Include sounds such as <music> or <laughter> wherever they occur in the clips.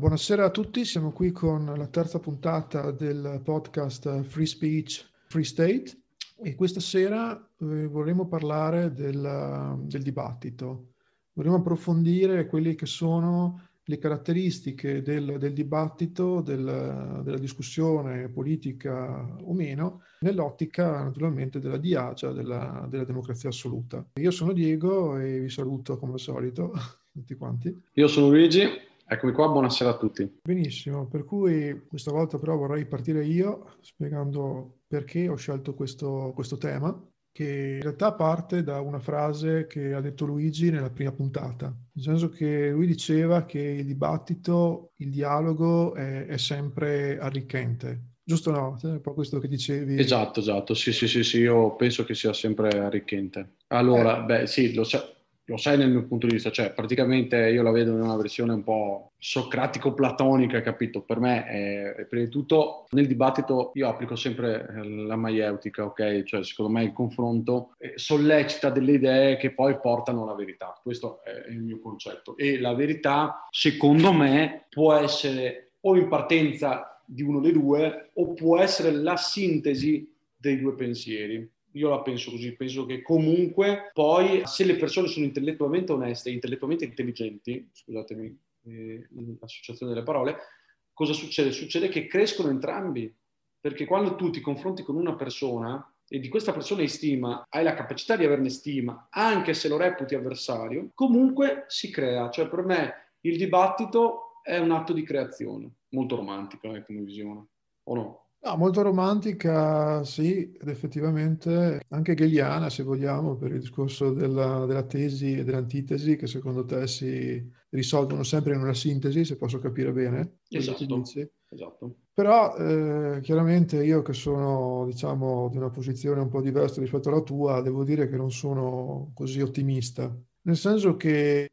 Buonasera a tutti, siamo qui con la terza puntata del podcast Free Speech, Free State e questa sera eh, vorremmo parlare del, del dibattito, vorremmo approfondire quelle che sono le caratteristiche del, del dibattito, del, della discussione politica o meno, nell'ottica naturalmente della diacia, della, della democrazia assoluta. Io sono Diego e vi saluto come al solito, <laughs> tutti quanti. Io sono Luigi Eccomi qua, buonasera a tutti. Benissimo, per cui questa volta però vorrei partire io spiegando perché ho scelto questo, questo tema, che in realtà parte da una frase che ha detto Luigi nella prima puntata, nel senso che lui diceva che il dibattito, il dialogo è, è sempre arricchente. Giusto no? È un po' questo che dicevi. Esatto, esatto, sì, sì, sì, sì, io penso che sia sempre arricchente. Allora, eh. beh, sì, lo so lo sai nel mio punto di vista, cioè praticamente io la vedo in una versione un po' socratico-platonica, capito? Per me, è, prima di tutto, nel dibattito io applico sempre la maieutica, ok? Cioè secondo me il confronto eh, sollecita delle idee che poi portano alla verità, questo è il mio concetto. E la verità, secondo me, può essere o in partenza di uno dei due o può essere la sintesi dei due pensieri. Io la penso così, penso che comunque poi se le persone sono intellettualmente oneste, intellettualmente intelligenti, scusatemi eh, l'associazione delle parole, cosa succede? Succede che crescono entrambi, perché quando tu ti confronti con una persona e di questa persona hai stima, hai la capacità di averne stima, anche se lo reputi avversario, comunque si crea. Cioè per me il dibattito è un atto di creazione, molto romantico eh, come visione, o no? No, molto romantica, sì, ed effettivamente anche hegeliana, se vogliamo, per il discorso della, della, tesi e dell'antitesi, che secondo te si risolvono sempre in una sintesi, se posso capire bene. Esatto, esatto. Però eh, chiaramente io che sono, diciamo, di una posizione un po' diversa rispetto alla tua, devo dire che non sono così ottimista. Nel senso che,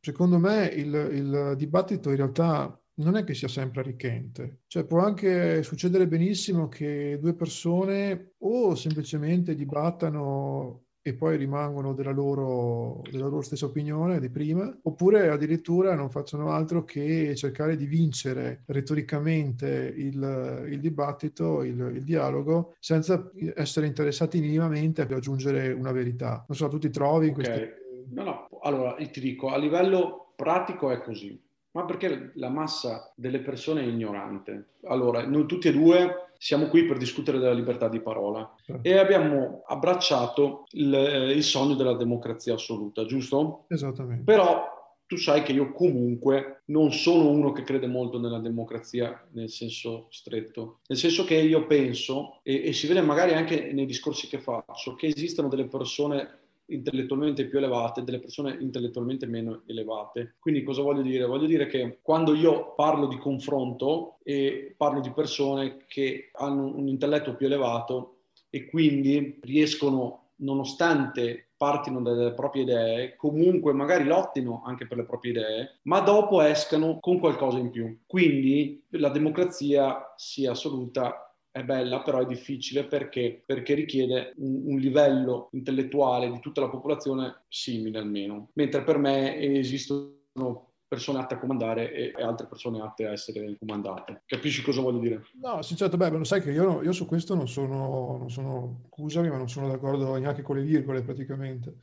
secondo me, il, il dibattito in realtà non è che sia sempre arricchente, cioè può anche succedere benissimo che due persone o semplicemente dibattano e poi rimangono della loro, della loro, stessa opinione di prima, oppure addirittura non facciano altro che cercare di vincere retoricamente il, il dibattito, il, il, dialogo, senza essere interessati minimamente a raggiungere una verità. Non so, tu ti trovi in okay. queste... No, no, allora ti dico, a livello pratico è così ma perché la massa delle persone è ignorante. Allora, noi tutti e due siamo qui per discutere della libertà di parola e abbiamo abbracciato il, eh, il, sogno della democrazia assoluta, giusto? Esattamente. Però tu sai che io comunque non sono uno che crede molto nella democrazia nel senso stretto, nel senso che io penso, e, e si vede magari anche nei discorsi che faccio, che esistono delle persone intellettualmente più elevate delle persone intellettualmente meno elevate. Quindi cosa voglio dire? Voglio dire che quando io parlo di confronto e parlo di persone che hanno un intelletto più elevato e quindi riescono, nonostante partino dalle proprie idee, comunque magari lottino anche per le proprie idee, ma dopo escano con qualcosa in più. Quindi la democrazia sia assoluta è bella, però è difficile perché, perché richiede un, un, livello intellettuale di tutta la popolazione simile almeno, mentre per me esistono persone atte a comandare e, e altre persone atte a essere comandate. Capisci cosa voglio dire? No, certo, beh, lo sai che io, io su questo non sono, non sono, scusami, ma non sono d'accordo neanche con le virgole praticamente.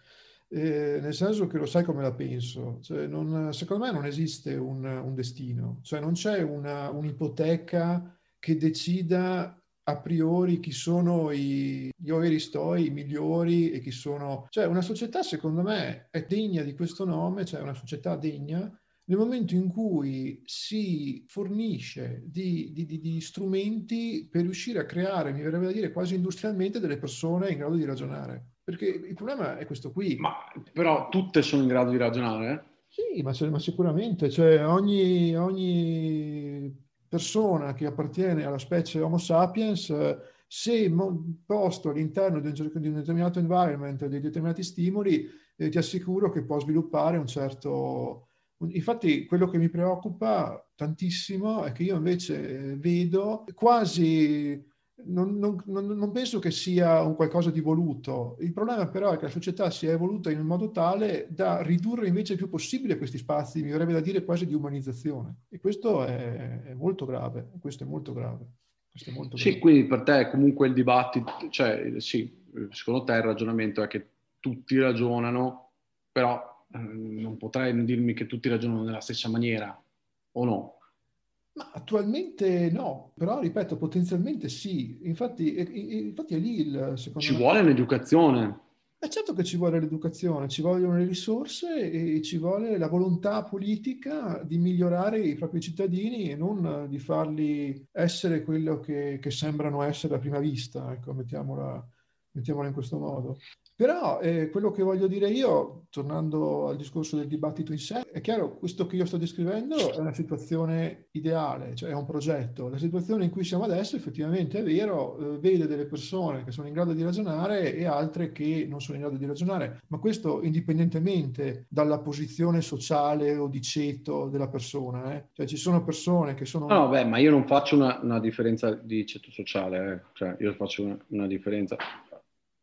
Eh, nel senso che lo sai come la penso, cioè non, secondo me non esiste un, un destino, cioè non c'è una, un'ipoteca che decida a priori chi sono i, gli overistoi, i migliori e chi sono... Cioè una società secondo me è degna di questo nome, cioè una società degna nel momento in cui si fornisce di, di, di, di, strumenti per riuscire a creare, mi verrebbe da dire quasi industrialmente, delle persone in grado di ragionare. Perché il problema è questo qui. Ma però tutte sono in grado di ragionare? Sì, ma, ma sicuramente. Cioè ogni, ogni persona che appartiene alla specie Homo sapiens, eh, se posto all'interno di un, determinato environment, di determinati stimoli, eh, ti assicuro che può sviluppare un certo... Infatti quello che mi preoccupa tantissimo è che io invece vedo quasi non, non, non, penso che sia un qualcosa di voluto. Il problema però è che la società si è evoluta in un modo tale da ridurre invece il più possibile questi spazi, mi verrebbe da dire quasi di umanizzazione. E questo è, è molto grave, questo è molto grave. È molto sì, grave. quindi per te comunque il dibattito, cioè sì, secondo te il ragionamento è che tutti ragionano, però eh, non potrei dirmi che tutti ragionano nella stessa maniera, o no? Ma attualmente no, però ripeto, potenzialmente sì. Infatti, infatti è lì il secondo Ci me... vuole un'educazione. È certo che ci vuole l'educazione, ci vogliono le risorse e ci vuole la volontà politica di migliorare i propri cittadini e non di farli essere quello che, che sembrano essere a prima vista, ecco, mettiamola, mettiamola in questo modo. Però eh, quello che voglio dire io, tornando al discorso del dibattito in sé, è chiaro, questo che io sto descrivendo è una situazione ideale, cioè è un progetto. La situazione in cui siamo adesso effettivamente è vero, eh, vede delle persone che sono in grado di ragionare e altre che non sono in grado di ragionare, ma questo indipendentemente dalla posizione sociale o di ceto della persona. Eh. Cioè ci sono persone che sono... No, beh, ma io non faccio una, una differenza di ceto sociale, eh. cioè io faccio una, una differenza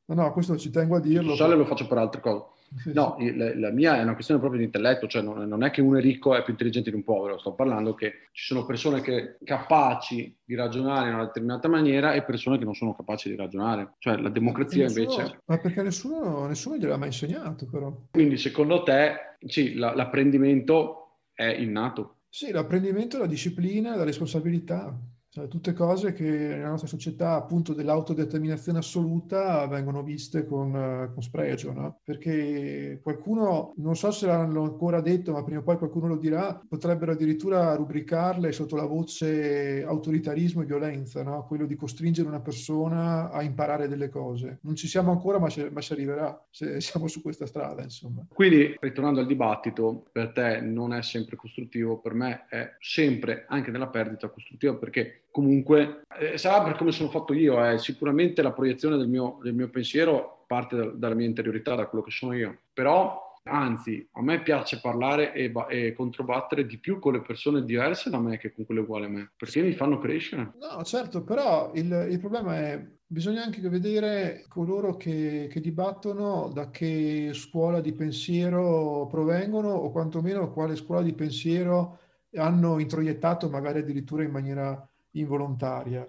No, no, questo ci tengo a dirlo. Sociale lo faccio per altre cose. No, la, la, mia è una questione proprio di intelletto, cioè non, non, è che uno è ricco e più intelligente di un povero, sto parlando che ci sono persone che capaci di ragionare in una determinata maniera e persone che non sono capaci di ragionare. Cioè la democrazia nessuno, invece... Ma perché nessuno, nessuno gliel'ha mai insegnato però. Quindi secondo te, sì, la, l'apprendimento è innato? Sì, l'apprendimento, la disciplina, la responsabilità. Cioè, tutte cose che nella nostra società, appunto, dell'autodeterminazione assoluta vengono viste con, con spregio, no? Perché qualcuno, non so se l'hanno ancora detto, ma prima o poi qualcuno lo dirà, potrebbero addirittura rubricarle sotto la voce autoritarismo e violenza, no? Quello di costringere una persona a imparare delle cose. Non ci siamo ancora, ma, ma si arriverà se <laughs> siamo su questa strada, insomma. Quindi, ritornando al dibattito, per te non è sempre costruttivo, per me è sempre, anche nella perdita, costruttivo perché comunque eh, sarà per come sono fatto io, eh. sicuramente la proiezione del mio, del mio pensiero parte da, dalla mia interiorità, da quello che sono io, però anzi a me piace parlare e, e, controbattere di più con le persone diverse da me che con quelle uguali a me, perché mi fanno crescere. No, certo, però il, il problema è bisogna anche vedere coloro che, che, dibattono da che scuola di pensiero provengono o quantomeno quale scuola di pensiero hanno introiettato magari addirittura in maniera involontaria,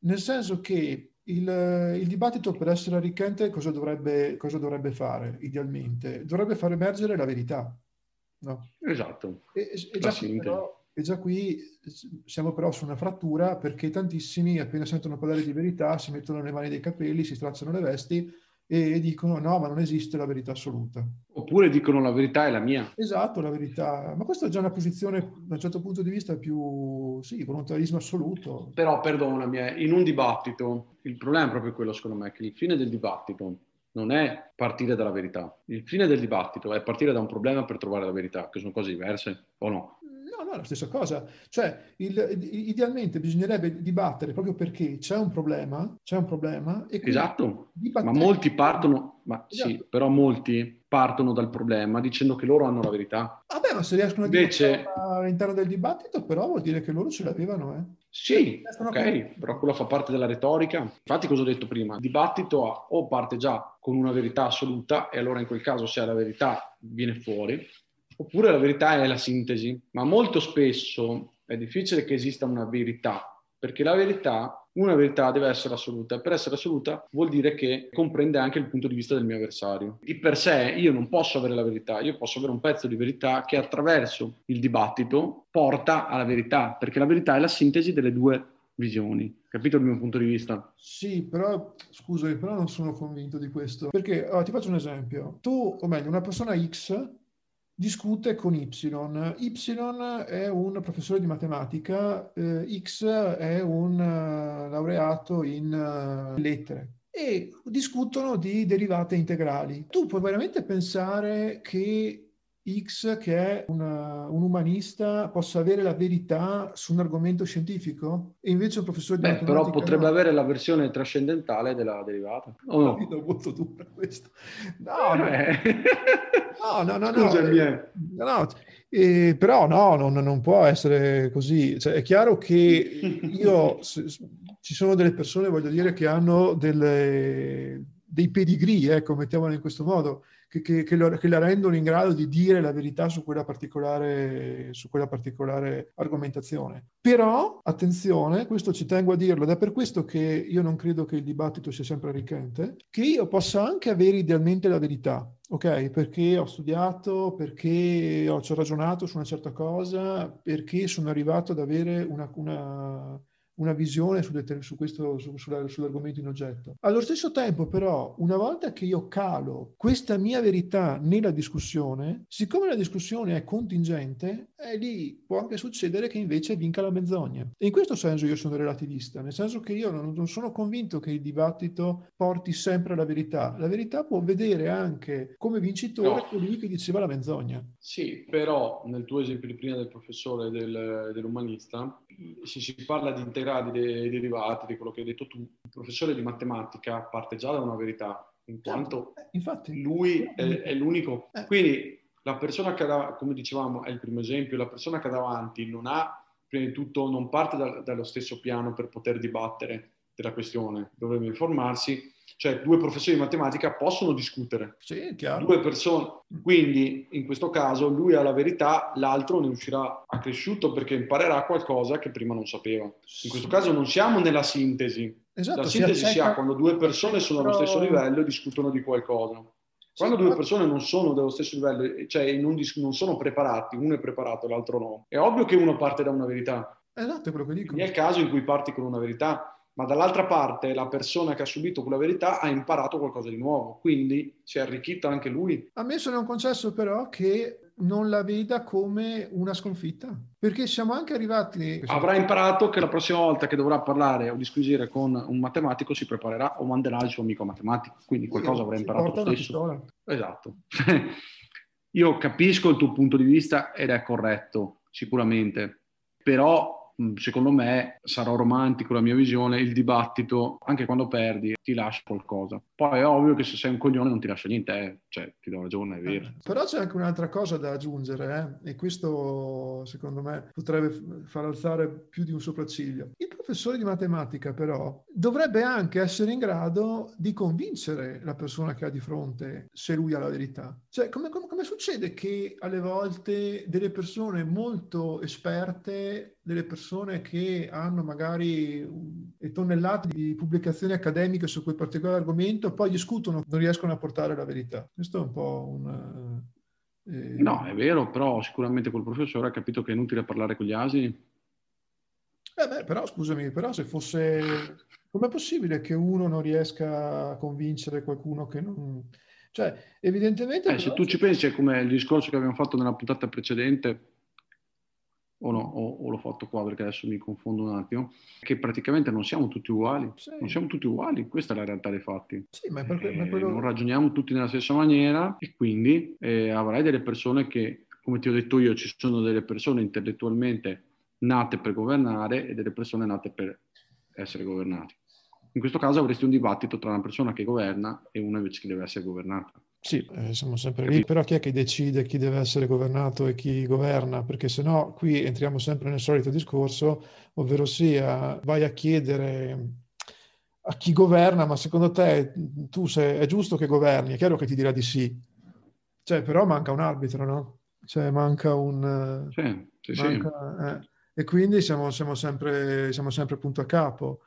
nel senso che il, il, dibattito per essere arricchente cosa dovrebbe, cosa dovrebbe, fare idealmente? Dovrebbe far emergere la verità. No? Esatto. E, e, già però, e, già qui siamo però su una frattura perché tantissimi appena sentono parlare di verità si mettono le mani dei capelli, si stracciano le vesti e dicono no, ma non esiste la verità assoluta. Oppure dicono la verità è la mia. Esatto, la verità. Ma questa è già una posizione, da un certo punto di vista, più, sì, volontarismo assoluto. Però, perdonami, eh, in un dibattito, il problema è proprio quello, secondo me, che il fine del dibattito non è partire dalla verità. Il fine del dibattito è partire da un problema per trovare la verità, che sono cose diverse, o no? È la stessa cosa. Cioè, il, idealmente bisognerebbe dibattere proprio perché c'è un problema, c'è un problema. E esatto, ma molti partono, ma esatto. sì, però molti partono dal problema dicendo che loro hanno la verità. Vabbè, ma se riescono a Invece... all'interno del dibattito, però vuol dire che loro ce l'avevano, eh. Sì, ok, però quello fa parte della retorica. Infatti cosa ho detto prima? Il dibattito o parte già con una verità assoluta e allora in quel caso se la verità viene fuori, oppure la verità è la sintesi, ma molto spesso è difficile che esista una verità, perché la verità, una verità deve essere assoluta, e per essere assoluta vuol dire che comprende anche il punto di vista del mio avversario. Di per sé io non posso avere la verità, io posso avere un pezzo di verità che attraverso il dibattito porta alla verità, perché la verità è la sintesi delle due visioni. Capito il mio punto di vista? Sì, però scusami, però non sono convinto di questo. Perché oh, ti faccio un esempio. Tu, o meglio, una persona X discute con Y. Y è un professore di matematica, eh, X è un uh, laureato in uh, lettere e discutono di derivate integrali. Tu puoi veramente pensare che X, che è una, un umanista, possa avere la verità su un argomento scientifico? E invece un professore di Beh, matematica... Però potrebbe no. avere la versione trascendentale della derivata. Oh, no? È molto dura questo. No, no. Eh. no, no, no. Scusami. No, eh. no. Eh, però no, non, non, può essere così. Cioè, è chiaro che io ci sono delle persone, voglio dire, che hanno delle, dei pedigree, ecco, mettiamolo in questo modo, che, che, che, lo, che, la rendono in grado di dire la verità su quella, particolare, su quella particolare argomentazione. Però, attenzione, questo ci tengo a dirlo, ed è per questo che io non credo che il dibattito sia sempre arricchente, che io possa anche avere idealmente la verità, ok? Perché ho studiato, perché ho, ho ragionato su una certa cosa, perché sono arrivato ad avere una, una una visione su, su questo, su, sull'argomento in oggetto. Allo stesso tempo, però, una volta che io calo questa mia verità nella discussione, siccome la discussione è contingente, è lì può anche succedere che invece vinca la menzogna. E in questo senso io sono relativista, nel senso che io non, non sono convinto che il dibattito porti sempre alla verità. La verità può vedere anche come vincitore no. colui che diceva la menzogna. Sì, però nel tuo esempio di prima del professore del, dell'umanista, se si parla di integrali dei derivati, di quello che hai detto tu, il professore di matematica parte già da una verità, in certo. quanto eh, Infatti. lui è, è l'unico. Eh. Quindi la persona che ha, come dicevamo, è il primo esempio, la persona che ha davanti non ha, prima di tutto, non parte da, dallo stesso piano per poter dibattere della questione, dovrebbe informarsi, cioè due professori di matematica possono discutere. Sì, chiaro. Due persone. Quindi in questo caso lui ha la verità, l'altro ne uscirà accresciuto perché imparerà qualcosa che prima non sapeva. In questo caso non siamo nella sintesi. Esatto, la sintesi si, ha quando due persone sono allo stesso livello e discutono di qualcosa. Quando due persone non sono dello stesso livello, cioè non, dis- non sono preparati, uno è preparato, l'altro no, è ovvio che uno parte da una verità. Esatto, è quello che dico. Quindi è il caso in cui parti con una verità ma dall'altra parte la persona che ha subito quella verità ha imparato qualcosa di nuovo, quindi si è arricchito anche lui. A me sono concesso però che non la veda come una sconfitta, perché siamo anche arrivati... Avrà imparato che la prossima volta che dovrà parlare o disquisire con un matematico si preparerà o manderà il suo amico matematico, quindi qualcosa avrà imparato lo stesso. Esatto. <laughs> Io capisco il tuo punto di vista ed è corretto, sicuramente, però secondo me sarò romantico la mia visione, il dibattito, anche quando perdi, ti lascia qualcosa. Poi è ovvio che se sei un coglione non ti lascia niente, eh. cioè ti do ragione, è vero. Eh, però c'è anche un'altra cosa da aggiungere, eh? e questo secondo me potrebbe far alzare più di un sopracciglio. Il professore di matematica però dovrebbe anche essere in grado di convincere la persona che ha di fronte se lui ha la verità. Cioè, come, come, come succede che alle volte delle persone molto esperte delle persone che hanno magari tonnellate di pubblicazioni accademiche su quel particolare argomento, poi discutono, non riescono a portare la verità. Questo è un po' un... Eh... No, è vero, però sicuramente quel professore ha capito che è inutile parlare con gli asini. Eh beh, però scusami, però se fosse... Com'è possibile che uno non riesca a convincere qualcuno che non... Cioè, evidentemente... Eh, se tu ci pensi, è come il discorso che abbiamo fatto nella puntata precedente, o no, o, o, l'ho fatto qua perché adesso mi confondo un attimo, che praticamente non siamo tutti uguali, sì. non siamo tutti uguali, questa è la realtà dei fatti. Sì, ma, per, eh, ma quello... Non ragioniamo tutti nella stessa maniera e quindi eh, avrai delle persone che, come ti ho detto io, ci sono delle persone intellettualmente nate per governare e delle persone nate per essere governate. In questo caso avresti un dibattito tra una persona che governa e una invece che deve essere governata. Sì, eh, siamo sempre lì, però chi è che decide chi deve essere governato e chi governa? Perché se no qui entriamo sempre nel solito discorso, ovvero sia vai a chiedere a chi governa, ma secondo te tu sei, è giusto che governi? È chiaro che ti dirà di sì, cioè, però manca un arbitro, no? Cioè manca un... Sì, sì, manca, sì. Eh, e quindi siamo, siamo, sempre, siamo sempre punto a capo.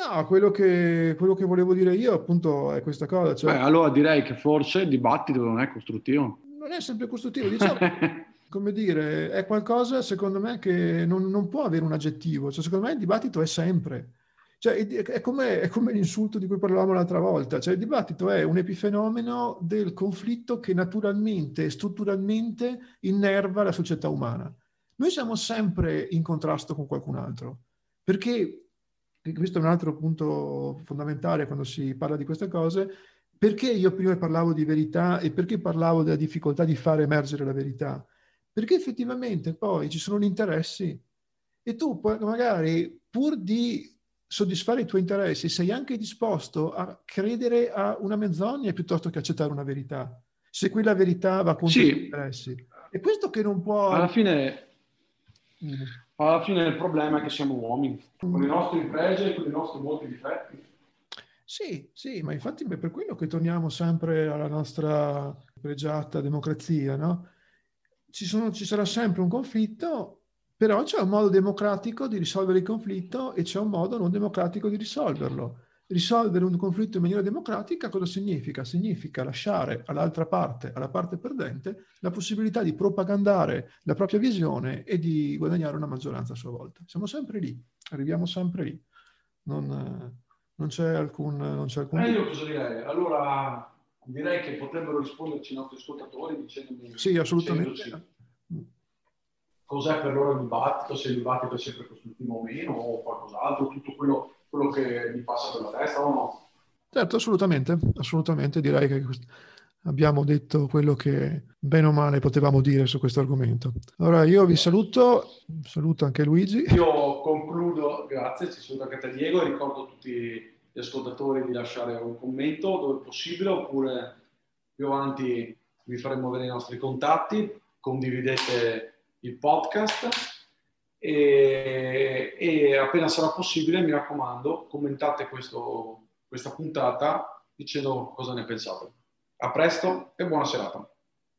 No, quello che, quello che, volevo dire io appunto è questa cosa. Cioè, Beh, allora direi che forse il dibattito non è costruttivo. Non è sempre costruttivo, diciamo, <laughs> come dire, è qualcosa secondo me che non, non, può avere un aggettivo, cioè, secondo me il dibattito è sempre. Cioè, è, come, è come l'insulto di cui parlavamo l'altra volta, cioè il dibattito è un epifenomeno del conflitto che naturalmente e strutturalmente innerva la società umana. Noi siamo sempre in contrasto con qualcun altro, perché questo è un altro punto fondamentale quando si parla di queste cose, perché io prima parlavo di verità e perché parlavo della difficoltà di fare emergere la verità? Perché effettivamente poi ci sono gli interessi e tu magari pur di soddisfare i tuoi interessi sei anche disposto a credere a una menzogna piuttosto che accettare una verità, se quella verità va contro sì. i tuoi interessi. E questo che non può... Alla fine... Mm Alla fine il problema è che siamo uomini, con i nostri pregi e con i nostri molti difetti. Sì, sì, ma infatti è per quello che torniamo sempre alla nostra pregiata democrazia, no? Ci, sono, ci sarà sempre un conflitto, però c'è un modo democratico di risolvere il conflitto e c'è un modo non democratico di risolverlo risolvere un conflitto in maniera democratica cosa significa? Significa lasciare all'altra parte, alla parte perdente, la possibilità di propagandare la propria visione e di guadagnare una maggioranza a sua volta. Siamo sempre lì, arriviamo sempre lì. Non, non c'è alcun... Non c'è alcun... Eh, io cosa direi? Allora direi che potrebbero risponderci i nostri ascoltatori dicendomi... Sì, assolutamente. Cos'è per loro il dibattito, se il dibattito è sempre costruttivo o meno, o qualcos'altro, tutto quello quello che mi passa per la testa o no? Certo, assolutamente, assolutamente direi che abbiamo detto quello che bene o male potevamo dire su questo argomento. Allora io vi saluto, saluto anche Luigi. Io concludo, grazie, ci saluto anche te Diego ricordo a tutti gli ascoltatori di lasciare un commento dove possibile oppure più avanti vi faremo vedere i nostri contatti, condividete il podcast e, e, appena sarà possibile, mi raccomando, commentate questo, questa puntata dicendo cosa ne pensate. A presto e buona serata.